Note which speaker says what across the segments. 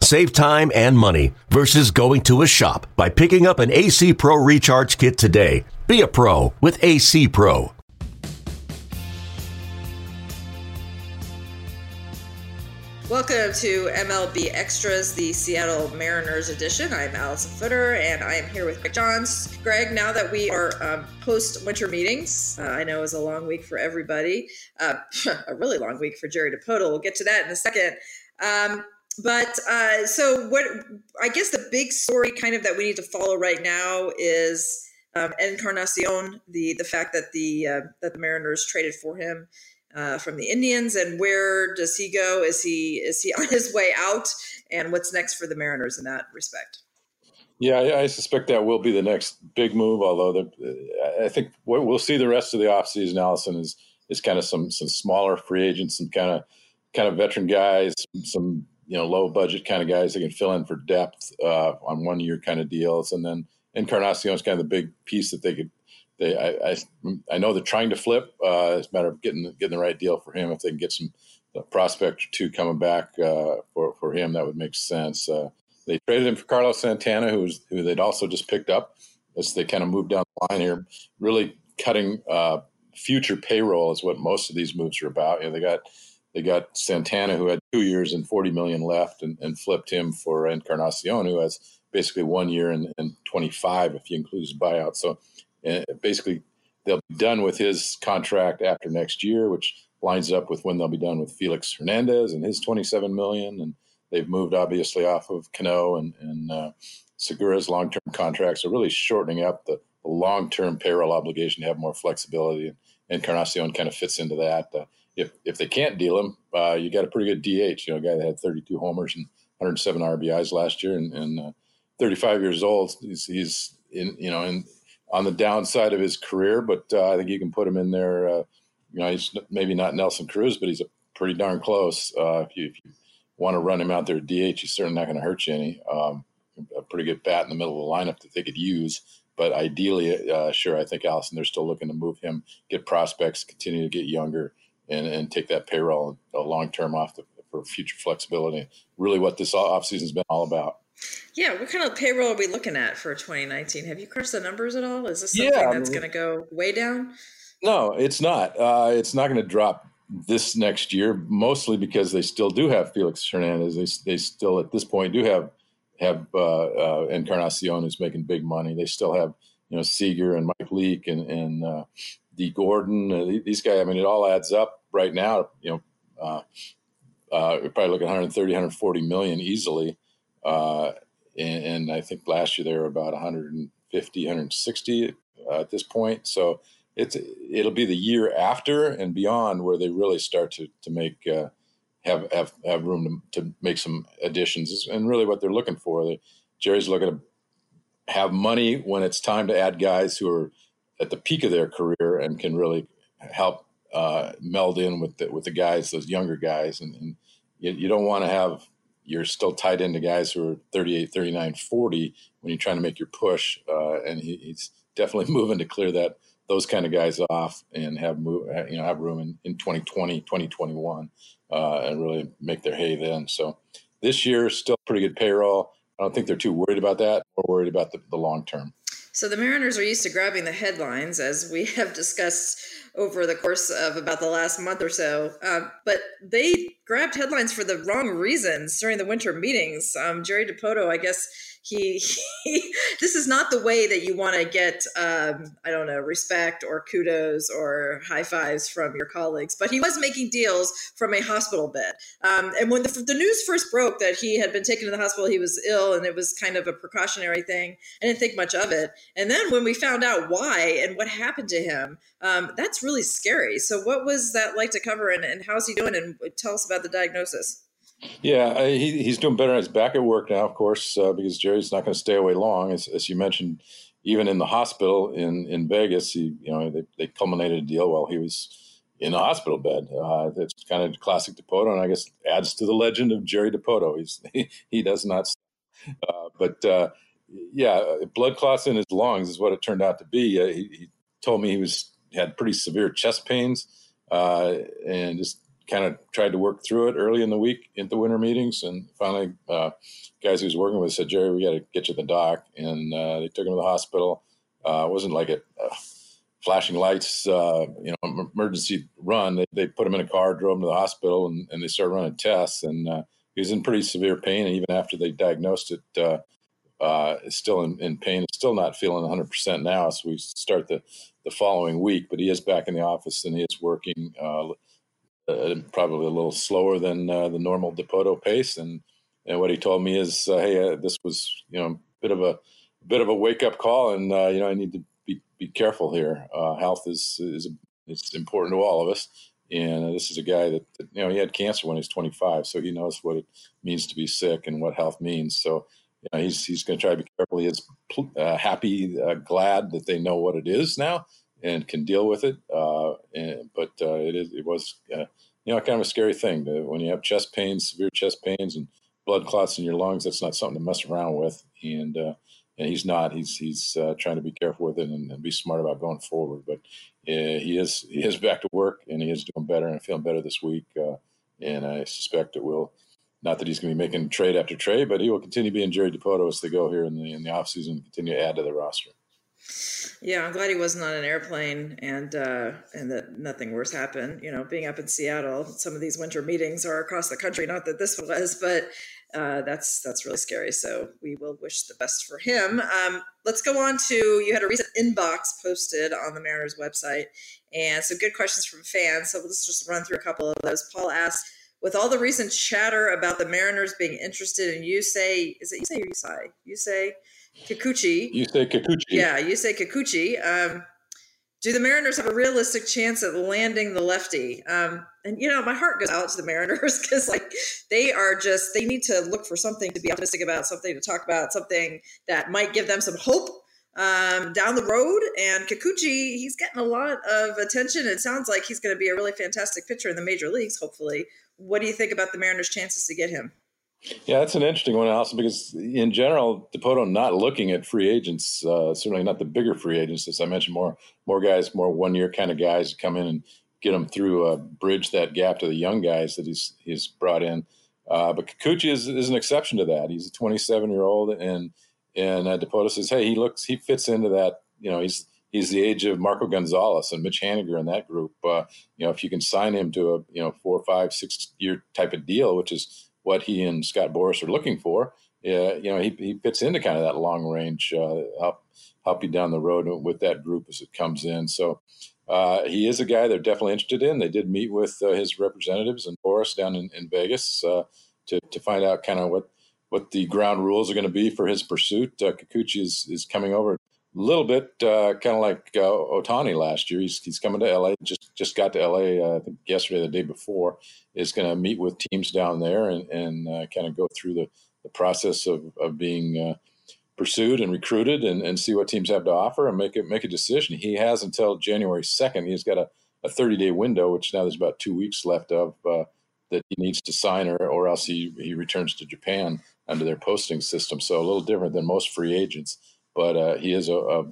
Speaker 1: Save time and money versus going to a shop by picking up an AC Pro Recharge Kit today. Be a pro with AC Pro.
Speaker 2: Welcome to MLB Extras, the Seattle Mariners edition. I'm Allison Footer, and I am here with Greg Johns. Greg, now that we are um, post winter meetings, uh, I know it was a long week for everybody, uh, a really long week for Jerry Dipoto. We'll get to that in a second. Um, but uh, so, what I guess the big story kind of that we need to follow right now is um, Encarnacion, the the fact that the uh, that the Mariners traded for him uh, from the Indians, and where does he go? Is he is he on his way out? And what's next for the Mariners in that respect?
Speaker 3: Yeah, I suspect that will be the next big move. Although the, I think what we'll see the rest of the offseason, Allison, is is kind of some some smaller free agents, some kind of kind of veteran guys, some you know low budget kind of guys that can fill in for depth uh, on one year kind of deals, and then Encarnacion is kind of the big piece that they could. They, I, I, I know they're trying to flip. Uh, it's a matter of getting getting the right deal for him. If they can get some prospect or two coming back uh, for for him, that would make sense. Uh, they traded him for Carlos Santana, who's who they'd also just picked up as they kind of moved down the line here, really cutting uh, future payroll is what most of these moves are about. You know, they got they got Santana, who had two years and forty million left, and, and flipped him for Encarnacion, who has basically one year and, and 25 if you include his buyout. So uh, basically, they'll be done with his contract after next year, which lines up with when they'll be done with Felix Hernandez and his 27 million. And they've moved obviously off of Cano and, and uh, Segura's long term contracts. So really shortening up the, the long term payroll obligation to have more flexibility. And Encarnacion kind of fits into that. Uh, if if they can't deal him, uh, you got a pretty good DH. You know, a guy that had 32 homers and 107 RBIs last year, and, and uh, 35 years old. He's, he's in, you know, in, on the downside of his career, but uh, I think you can put him in there. Uh, you know, he's maybe not Nelson Cruz, but he's pretty darn close. Uh, if, you, if, you, want to run him out there DH, he's certainly not going to hurt you any. Um, a pretty good bat in the middle of the lineup that they could use. But ideally, uh, sure, I think Allison, they're still looking to move him, get prospects, continue to get younger, and, and take that payroll long term off the, for future flexibility. Really, what this offseason has been all about.
Speaker 2: Yeah, what kind of payroll are we looking at for 2019? Have you crunched the numbers at all? Is this something yeah, that's going to go way down?
Speaker 3: No, it's not. Uh, it's not going to drop this next year, mostly because they still do have Felix Hernandez. They, they still, at this point, do have have uh, uh, Encarnacion who's making big money. They still have you know Seager and Mike Leake and and Dee Gordon. Uh, these guys. I mean, it all adds up right now. You know, uh, uh, you're probably looking 130, 140 million easily. Uh, and, and, I think last year they were about 150, 160 uh, at this point. So it's it'll be the year after and beyond where they really start to to make uh, have have have room to, to make some additions. And really, what they're looking for, they, Jerry's looking to have money when it's time to add guys who are at the peak of their career and can really help uh, meld in with the, with the guys, those younger guys, and, and you, you, don't want to have you're still tied into guys who are 38, 39, 40 when you're trying to make your push. Uh, and he, he's definitely moving to clear that those kind of guys off and have move, you know have room in, in 2020, 2021, uh, and really make their hay then. So this year still pretty good payroll. I don't think they're too worried about that. More worried about the, the long term.
Speaker 2: So the Mariners are used to grabbing the headlines, as we have discussed over the course of about the last month or so. Uh, but they grabbed headlines for the wrong reasons during the winter meetings. Um, Jerry Dipoto, I guess he, he, this is not the way that you want to get um, i don't know respect or kudos or high fives from your colleagues but he was making deals from a hospital bed. Um, and when the, the, news first broke that he had been taken to the hospital he was ill and it was kind of a precautionary thing i didn't think much of it. And then when we found out why and what happened to him um, that's really scary. So what was that like to cover and, and how's he doing? And tell us about the diagnosis
Speaker 3: yeah, he, he's doing better. He's back at work now, of course, uh, because Jerry's not going to stay away long. As, as, you mentioned, even in the hospital in in Vegas, he you know they, they culminated a deal while he was in a hospital bed. Uh, it's kind of classic Dipoto, and I guess adds to the legend of Jerry Dipoto. He's he, he does not, uh, but uh, yeah, blood clots in his lungs is what it turned out to be. Uh, he, he, told me he was had pretty severe chest pains uh, and just kind of tried to work through it early in the week in the winter meetings, and finally, uh, guys he was working with said, "Jerry, we got to get you to the doc," and they took him to the hospital. it wasn't like it flashing lights, uh, you know, emergency run. They, they put him in a car, drove him to the hospital, and, and they started running tests. And uh, he was in pretty severe pain. And even after they diagnosed it, uh, uh, still in, in pain. Still not feeling 100% now. So we start the, the following week. But he is back in the office and he is working uh, uh, probably a little slower than uh, the normal Dipoto pace. And and what he told me is, uh, hey, uh, this was you know a bit of a bit of a wake up call, and you know I need to be be careful here. Uh, health is is it's important to all of us, and this is a guy that, you know he had cancer when he was 25, so he knows what it means to be sick and what health means. So you know, he's he's going to try to be careful. He is uh, happy, uh, glad that they know what it is now and can deal with it. Uh, and, but uh, it is it was uh, you know kind of a scary thing to, when you have chest pains, severe chest pains, and blood clots in your lungs. That's not something to mess around with, and and he's not. He's he's uh, trying to be careful with it and, and, be smart about going forward. But uh, he is he is back to work and he is doing better and feeling better this week. Uh, and I suspect it will. Not that he's going to be making trade after trade, but he will continue being Jerry Dipoto as they go here in the in the offseason and continue to add to the roster.
Speaker 2: Yeah, I'm glad he wasn't on an airplane and uh, and that nothing worse happened. You know, being up in Seattle, some of these winter meetings are across the country. Not that this was, but uh, that's that's really scary. So we will wish the best for him. Um, let's go on to you had a recent inbox posted on the Mariners website, and some good questions from fans. So let's just run through a couple of those. Paul asked, with all the recent chatter about the Mariners being interested in you say is it you say you say you say Kikuchi?
Speaker 3: You say Kikuchi.
Speaker 2: Yeah, you say Kikuchi. Um, do the Mariners have a realistic chance at landing the lefty? Um, and you know, my heart goes out to the Mariners because like they are just they need to look for something to be optimistic about, something to talk about, something that might give them some hope um, down the road. And Kikuchi, he's getting a lot of attention. It sounds like he's going to be a really fantastic pitcher in the major leagues. Hopefully, what do you think about the Mariners' chances to get him?
Speaker 3: Yeah, that's an interesting one, also, because in general, Dipoto not looking at free agents, uh, certainly not the bigger free agents, as I mentioned, more more guys, more one year kind of guys to come in and get them through, uh, bridge that gap to the young guys that he's he's brought in. Uh, but Kikuchi is, is an exception to that. He's a 27 year old, and and uh, Dipoto says, hey, he looks he fits into that. You know, he's he's the age of Marco Gonzalez and Mitch Haniger in that group. Uh, you know, if you can sign him to a you know four, five, six year type of deal, which is what he and Scott Boras are looking for. Uh, you know, he, he fits into kind of that long range uh, help help you down the road with that group as it comes in. So uh, he is a guy they're definitely interested in. They did meet with uh, his representatives and Boras down in, in Vegas uh, to to find out kind of what what the ground rules are going to be for his pursuit. Uh, Kikuchi is is coming over little bit uh, kind of like uh, Ohtani last year. He's, he's coming to LA, just just got to LA, uh, I think yesterday, the day before, is going to meet with teams down there and, and uh, kind of go through the, the process of, of being uh, pursued and recruited and, and see what teams have to offer and make it make a decision. He has until January 2nd. He's got a, a 30 day window, which now there's about two weeks left of uh, that he needs to sign or, or else he, he returns to Japan under their posting system. So a little different than most free agents but uh, he is a, a,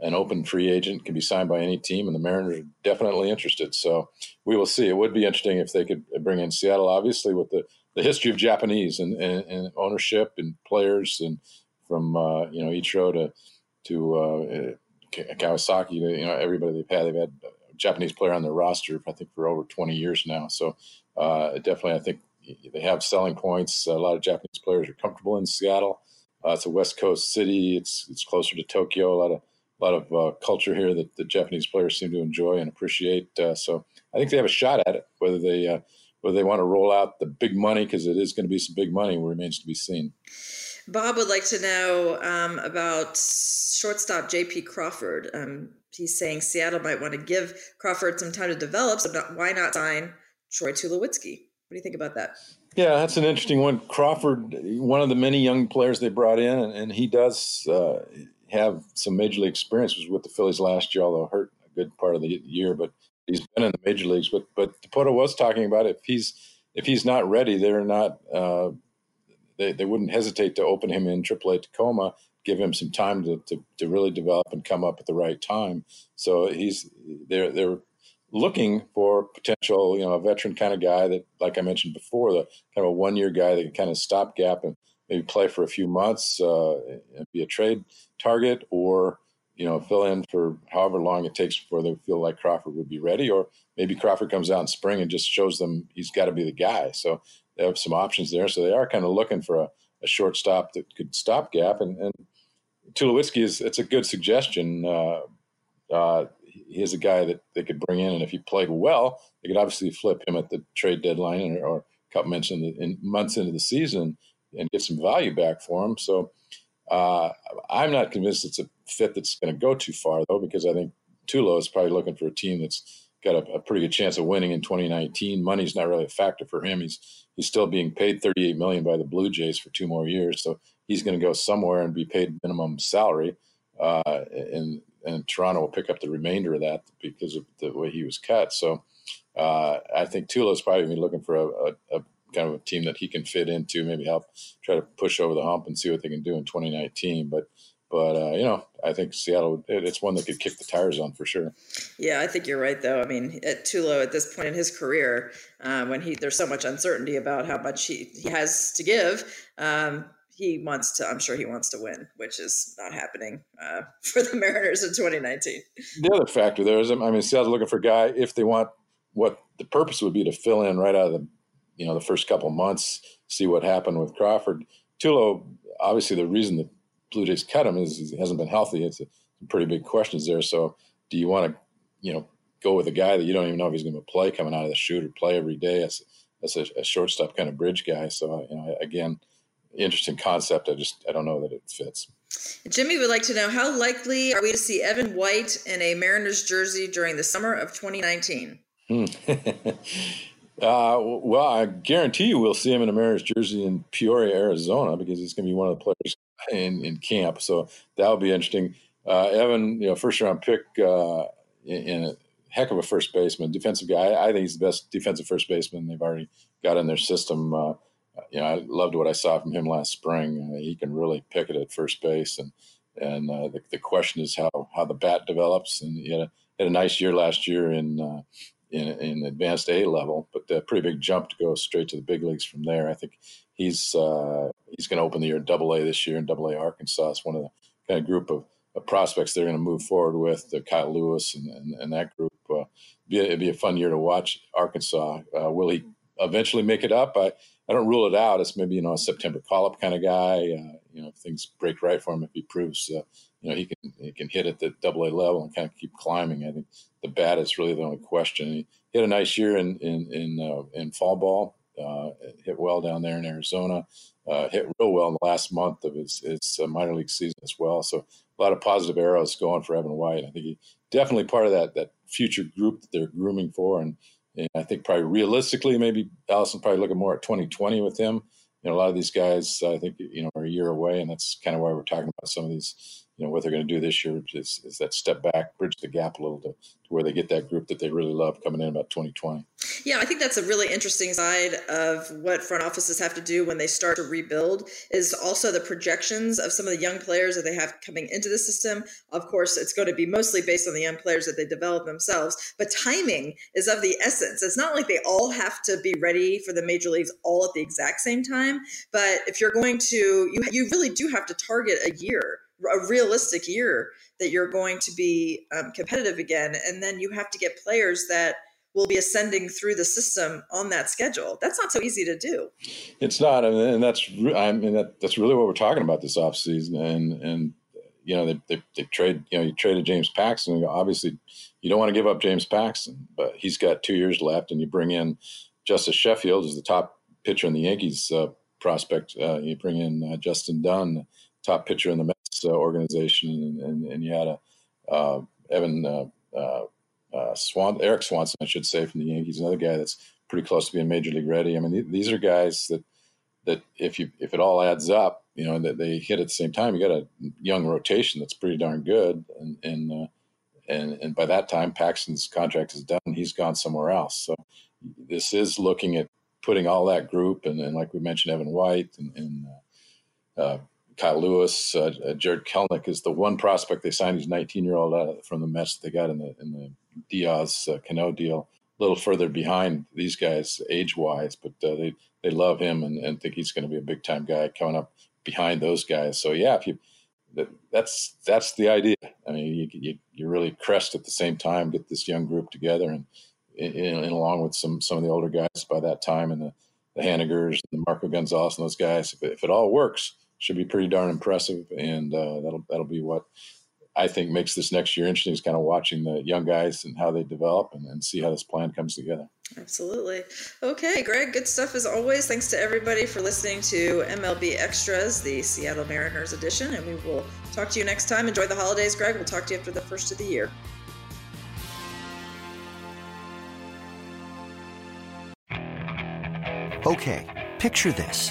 Speaker 3: an open free agent, can be signed by any team, and the Mariners are definitely interested. So we will see. It would be interesting if they could bring in Seattle, obviously, with the, the history of Japanese and, and, and ownership and players, and from uh, you know Ichiro to to uh, Kawasaki, you know everybody they've had. They've had a Japanese player on their roster, I think, for over 20 years now. So uh, definitely, I think they have selling points. A lot of Japanese players are comfortable in Seattle. Uh, it's a West Coast city. It's it's closer to Tokyo. A lot of a lot of uh, culture here that the Japanese players seem to enjoy and appreciate. Uh, so I think they have a shot at it. Whether they uh, whether they want to roll out the big money because it is going to be some big money remains to be seen.
Speaker 2: Bob would like to know um, about shortstop J.P. Crawford. Um, he's saying Seattle might want to give Crawford some time to develop. So not, why not sign Troy Tulowitzki? What do you think about that?
Speaker 3: Yeah, that's an interesting one. Crawford, one of the many young players they brought in, and, and he does uh, have some major league experience. Was with the Phillies last year, although hurt a good part of the year. But he's been in the major leagues. But but Dipoto was talking about if he's if he's not ready, they're not. Uh, they, they wouldn't hesitate to open him in AAA Tacoma, give him some time to, to, to really develop and come up at the right time. So he's they're they're looking for potential, you know, a veteran kind of guy that, like I mentioned before, the kind of a one year guy that can kind of stopgap and maybe play for a few months uh, and be a trade target, or you know, fill in for however long it takes before they feel like Crawford would be ready, or maybe Crawford comes out in spring and just shows them he's got to be the guy. So they have some options there. So they are kind of looking for a, a shortstop that could stopgap. And, and Tulowitzki is it's a good suggestion. Uh, uh, he's a guy that they could bring in, and if he played well, they could obviously flip him at the trade deadline or, or months into, in months into the season and get some value back for him. So uh, I'm not convinced it's a fit that's going to go too far, though, because I think Tulo is probably looking for a team that's got a, a, pretty good chance of winning in 2019. Money's not really a factor for him. He's he's still being paid 38 million by the Blue Jays for two more years, so he's going to go somewhere and be paid minimum salary. Uh, and and Toronto will pick up the remainder of that because of the way he was cut. So uh, I think Tulo's probably looking for a, a, a, kind of a team that he can fit into, maybe help try to push over the hump and see what they can do in 2019. But but uh, you know, I think Seattle it's one that could kick the tires on for sure.
Speaker 2: Yeah, I think you're right though. I mean, at Tulo at this point in his career, uh, when he there's so much uncertainty about how much he, he has to give. Um, he wants to. I'm sure he wants to win, which is not happening uh, for the Mariners in 2019.
Speaker 3: The other factor there is, I mean, Seattle's looking for a guy if they want what the purpose would be to fill in right out of the, you know, the first couple months, see what happened with Crawford. Tulo, obviously, the reason the Blue Jays cut him is he hasn't been healthy. It's a, pretty big questions there. So, do you want to, you know, go with a guy that you don't even know if he's going to play coming out of the chute or play every day as, as a, a shortstop kind of bridge guy? So, you know, again interesting concept. I just I don't know that it fits.
Speaker 2: Jimmy would like to know how likely are we to see Evan White in a Mariners jersey during the summer of 2019? Hmm.
Speaker 3: uh, well, I guarantee you we'll see him in a Mariners jersey in Peoria, Arizona, because he's going to be one of the players in, in camp. So that'll be interesting. Uh, Evan, you know, first round pick uh, in, in, a heck of a first baseman, defensive guy. I, I, think he's the best defensive first baseman they've already got in their system. Uh, you know, I loved what I saw from him last spring. Uh, he can really pick it at first base, and and uh, the, the question is how how the bat develops. And he had a, had a nice year last year in uh, in, in advanced A level, but a pretty big jump to go straight to the big leagues from there. I think he's uh, he's going to open the year in Double A this year in Double A Arkansas. It's one of the kind of group of, of prospects they're going to move forward with. The Kyle Lewis and, and, and that group. Uh, be it'd be a fun year to watch Arkansas. Will he eventually make it up? I I don't rule it out as maybe you know a September call up kind of guy. Uh, you know, if things break right for him, if he proves uh, you know he can he can hit at the Double A level and kind of keep climbing. I think the bat is really the only question. He had a nice year in in in, uh, in fall ball. Uh, hit well down there in Arizona. Uh, hit real well in the last month of his his uh, minor league season as well. So a lot of positive arrows going for Evan White. I think he definitely part of that that future group that they're grooming for and and I think probably realistically, maybe Allison probably looking more at 2020 with him. You know, a lot of these guys, I think, you know, are a year away, and that's kind of why we're talking about some of these you know what they're going to do this year is, is that step back, bridge the gap a little to, to where they get that group that they really love coming in about 2020.
Speaker 2: Yeah, I think that's a really interesting side of what front offices have to do when they start to rebuild is also the projections of some of the young players that they have coming into the system. Of course, it's going to be mostly based on the young players that they develop themselves, but timing is of the essence. It's not like they all have to be ready for the major leagues all at the exact same time, but if you're going to you you really do have to target a year a realistic year that you're going to be um, competitive again and then you have to get players that will be ascending through the system on that schedule. That's not so easy to do.
Speaker 3: It's not and that's i mean that, that's really what we're talking about this offseason and and you know they, they, they trade you know you traded james paxton obviously you don't want to give up james paxton but he's got two years left and you bring in Justus sheffield as the top pitcher in the yankees uh, prospect uh, you bring in uh, justin dunn top pitcher in the uh, organization, and, you had a uh, Evan uh, uh, uh, Swan, Erik Swanson, I should say, from the Yankees, another guy that's pretty close to being major league ready. I mean, th- these are guys that that if you if it all adds up, you know, and that they hit at the same time, you got a young rotation that's pretty darn good, and and and and by that time, Paxton's contract is done; he's gone somewhere else. So this is looking at putting all that group, and, and like we mentioned, Evan White and, and uh, Kyle Lewis, uh, uh, Jarred Kelenic is the one prospect they signed. He's 19 year old from the Mets they got in the in the Diaz uh, Cano deal. A little further behind these guys age wise, but uh, they they love him and, and think he's going to be a big time guy coming up behind those guys. So yeah, if you that, that's that's the idea. I mean, you, you, you really crest at the same time, get this young group together, and, and, and along with some some of the older guys by that time, and the the Hanigers, the Marco Gonzalez, and those guys. If if it all works, should be pretty darn impressive, and uh, that'll that'll be what I think makes this next year interesting is kind of watching the young guys and how they develop and, and, see how this plan comes together.
Speaker 2: Absolutely. Okay, Greg, good stuff as always. Thanks to everybody for listening to MLB Extras, the Seattle Mariners edition, and we will talk to you next time. Enjoy the holidays, Greg. We'll talk to you after the first of the year.
Speaker 4: Okay, picture this.